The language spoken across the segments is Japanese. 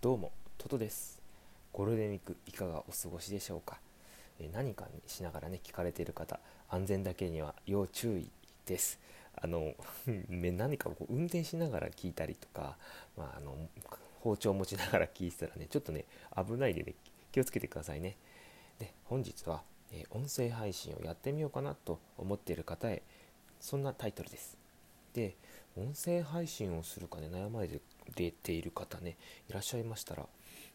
どうもトトです。ゴールデンウィークいかがお過ごしでしょうか、え何かにしながらね聞かれている方安全だけには要注意です。あの 何かこう運転しながら聞いたりとか、まあ、あの包丁持ちながら聞いてたらねちょっとね危ないでね気をつけてくださいね。で本日は、え、音声配信をやってみようかなと思っている方へそんなタイトルです。で音声配信をするかね悩まれている方ねいらっしゃいましたら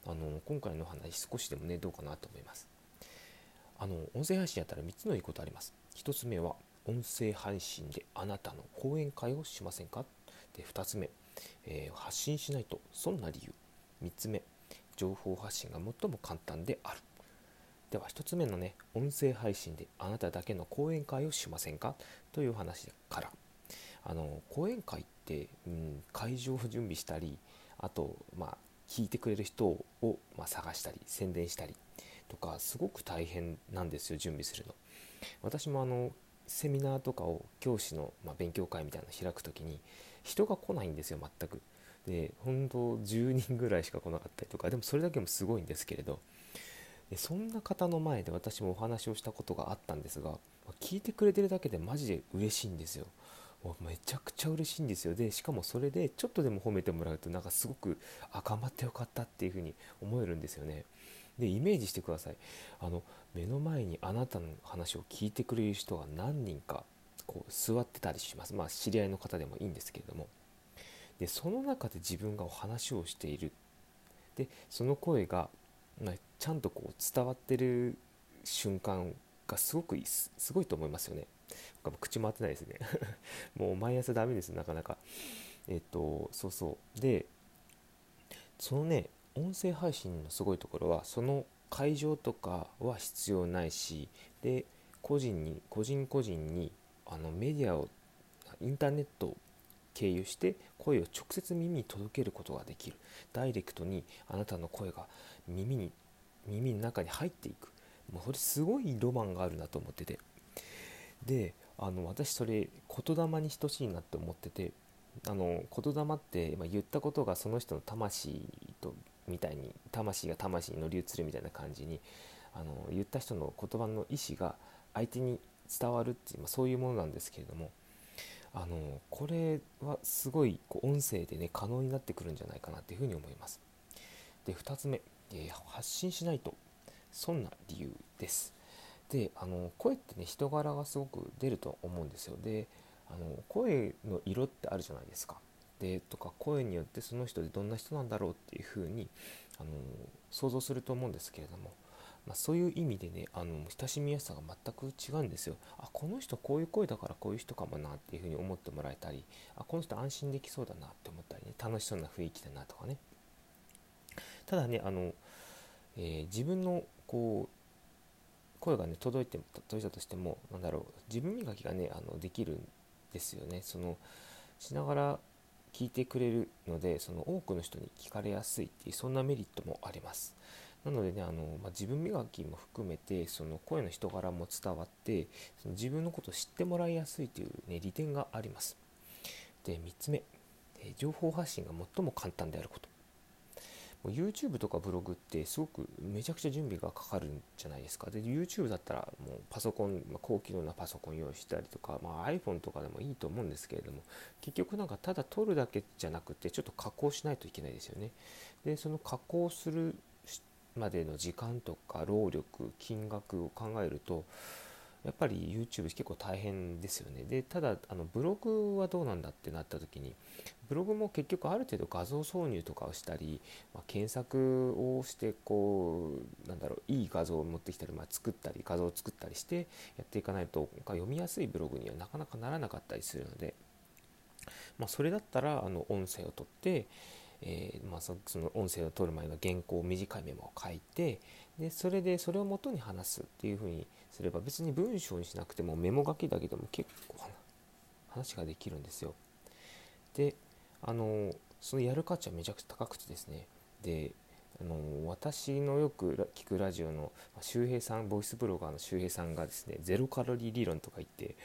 あの今回の話少しでもねどうかなと思います。あの音声配信やったら3つのいいことあります。1つ目は音声配信であなたの講演会をしませんか？で2つ目、えー、発信しないと損な理由。3つ目情報発信が最も簡単である。では1つ目のね音声配信であなただけの講演会をしませんか？という話から。あの講演会って、うん、会場を準備したりあとまあ聞いてくれる人を、まあ、探したり宣伝したりとかすごく大変なんですよ準備するの。私もあのセミナーとかを教師の、まあ、勉強会みたいなの開く時に人が来ないんですよ全く。で本当10人ぐらいしか来なかったりとかでもそれだけもすごいんですけれどでそんな方の前で私もお話をしたことがあったんですが聞いてくれてるだけでマジで嬉しいんですよ。めちゃくちゃ嬉しいんですよ。でしかもそれでちょっとでも褒めてもらうとなんかすごくあ頑張ってよかったっていうふうに思えるんですよね。でイメージしてください。あの目の前にあなたの話を聞いてくれる人が何人かこう座ってたりします。まあ知り合いの方でもいいんですけれども。でその中で自分がお話をしている。でその声が、まあ、ちゃんとこう伝わってる瞬間がすごくすごいと思いますよね。口回ってないですね。もう毎朝ダメですなかなか。えっとそうそう。でそのね音声配信のすごいところはその会場とかは必要ないしで個人に個人個人にあのメディアをインターネットを経由して声を直接耳に届けることができる。ダイレクトにあなたの声が耳に耳の中に入っていく。もうそれすごいロマンがあるなと思ってて。であの私それ言霊に等しいなって思っててあの言霊って、言ったことがその人の魂とみたいに魂が魂に乗り移るみたいな感じにあの言った人の言葉の意思が相手に伝わるっていう、まあ、そういうものなんですけれどもあのこれはすごいこう音声でね可能になってくるんじゃないかなっていうふうに思います。で2つ目、えー、発信しないと損な理由です。であの声ってね人柄がすごく出ると思うんですよ。であの声の色ってあるじゃないですか。でとか声によってその人でどんな人なんだろうっていうふうにあの想像すると思うんですけれども、まあ、そういう意味でねあの親しみやすさが全く違うんですよ。あこの人こういう声だからこういう人かもなっていうふうに思ってもらえたりあこの人安心できそうだなって思ったりね楽しそうな雰囲気だなとかね。ただねあの、えー、自分のこう声がね届いて届いたとしてもなんだろう自分磨きがねあのできるんですよね。そのしながら聞いてくれるのでその多くの人に聞かれやすいっていうそんなメリットもあります。なのでねあの、まあ、自分磨きも含めてその声の人柄も伝わってその自分のことを知ってもらいやすいという、ね、利点があります。で3つ目情報発信が最も簡単であること。YouTube とかブログってすごくめちゃくちゃ準備がかかるんじゃないですか。で、YouTube だったらもうパソコン、まあ、高機能なパソコン用意したりとか、まあ、iPhone とかでもいいと思うんですけれども、結局なんかただ撮るだけじゃなくて、ちょっと加工しないといけないですよね。で、その加工するまでの時間とか労力、金額を考えると、やっぱり YouTube 結構大変ですよね。で、ただ、あのブログはどうなんだってなった時に、ブログも結局ある程度画像挿入とかをしたり、まあ、検索をしてこうなんだろういい画像を持ってきたり、まあ、作ったり画像を作ったりしてやっていかないと読みやすいブログにはなかなかならなかったりするので、まあ、それだったらあの音声を取って、えー、まあ、その音声を取る前の原稿を短いメモを書いてでそれでそれを元に話すっていうふうにすれば別に文章にしなくてもメモ書きだけでも結構話ができるんですよ。であのそのやる価値はめちゃくちゃ高くてですねであの私のよく聞くラジオの周平さんボイスブロガーの周平さんがですねゼロカロリー理論とか言って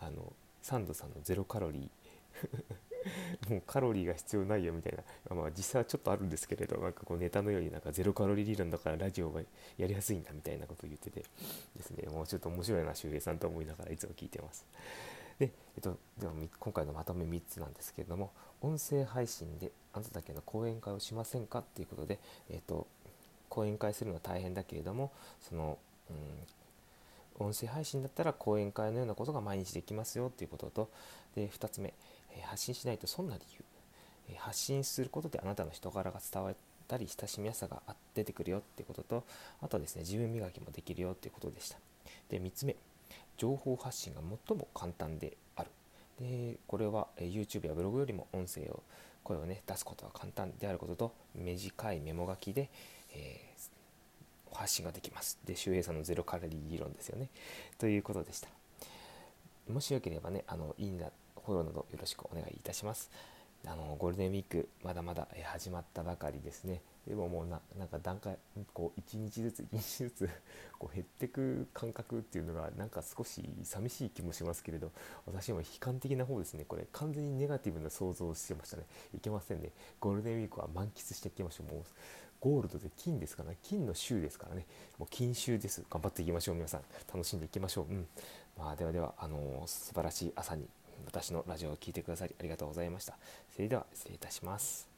あのサンドさんのゼロカロリー もうカロリーが必要ないよみたいな、まあ、実際はちょっとあるんですけれどなんかこうネタのようになんかゼロカロリー理論だからラジオがやりやすいんだみたいなことを言っててですね。もうちょっと面白いな周平さんと思いながらいつも聞いてます。で、えっと、では今回のまとめ3つなんですけれども音声配信であなただけの講演会をしませんかっていうことで、えっと、講演会するのは大変だけれどもその、うん、音声配信だったら講演会のようなことが毎日できますよっていうこととで2つ目、発信しないと損な理由、発信することであなたの人柄が伝わったり親しみやすさが出てくるよっていうこととあとですね自分磨きもできるよっていうことでした。で3つ目情報発信が最も簡単である。でこれは YouTube やブログよりも音声を声をね出すことが簡単であることと短いメモ書きで、えー、発信ができます。で周平さんのゼロカロリー理論ですよね。ということでした。もしよければねあのいいなってフォローなどよろしくお願いいたしますあのゴールデンウィークまだまだ始まったばかりですねでももうななんか段階こう1日ずつ1日ずつこう減ってく感覚っていうのがなんか少し寂しい気もしますけれど私は悲観的な方ですねこれ完全にネガティブな想像をしてましたねいけませんねゴールデンウィークは満喫していきましょうもうゴールドで金ですからね金の週ですからねもう金週です頑張っていきましょう皆さん楽しんでいきましょううんまあではではあのー、素晴らしい朝に私のラジオを聴いてくださりありがとうございました。それでは失礼いたします。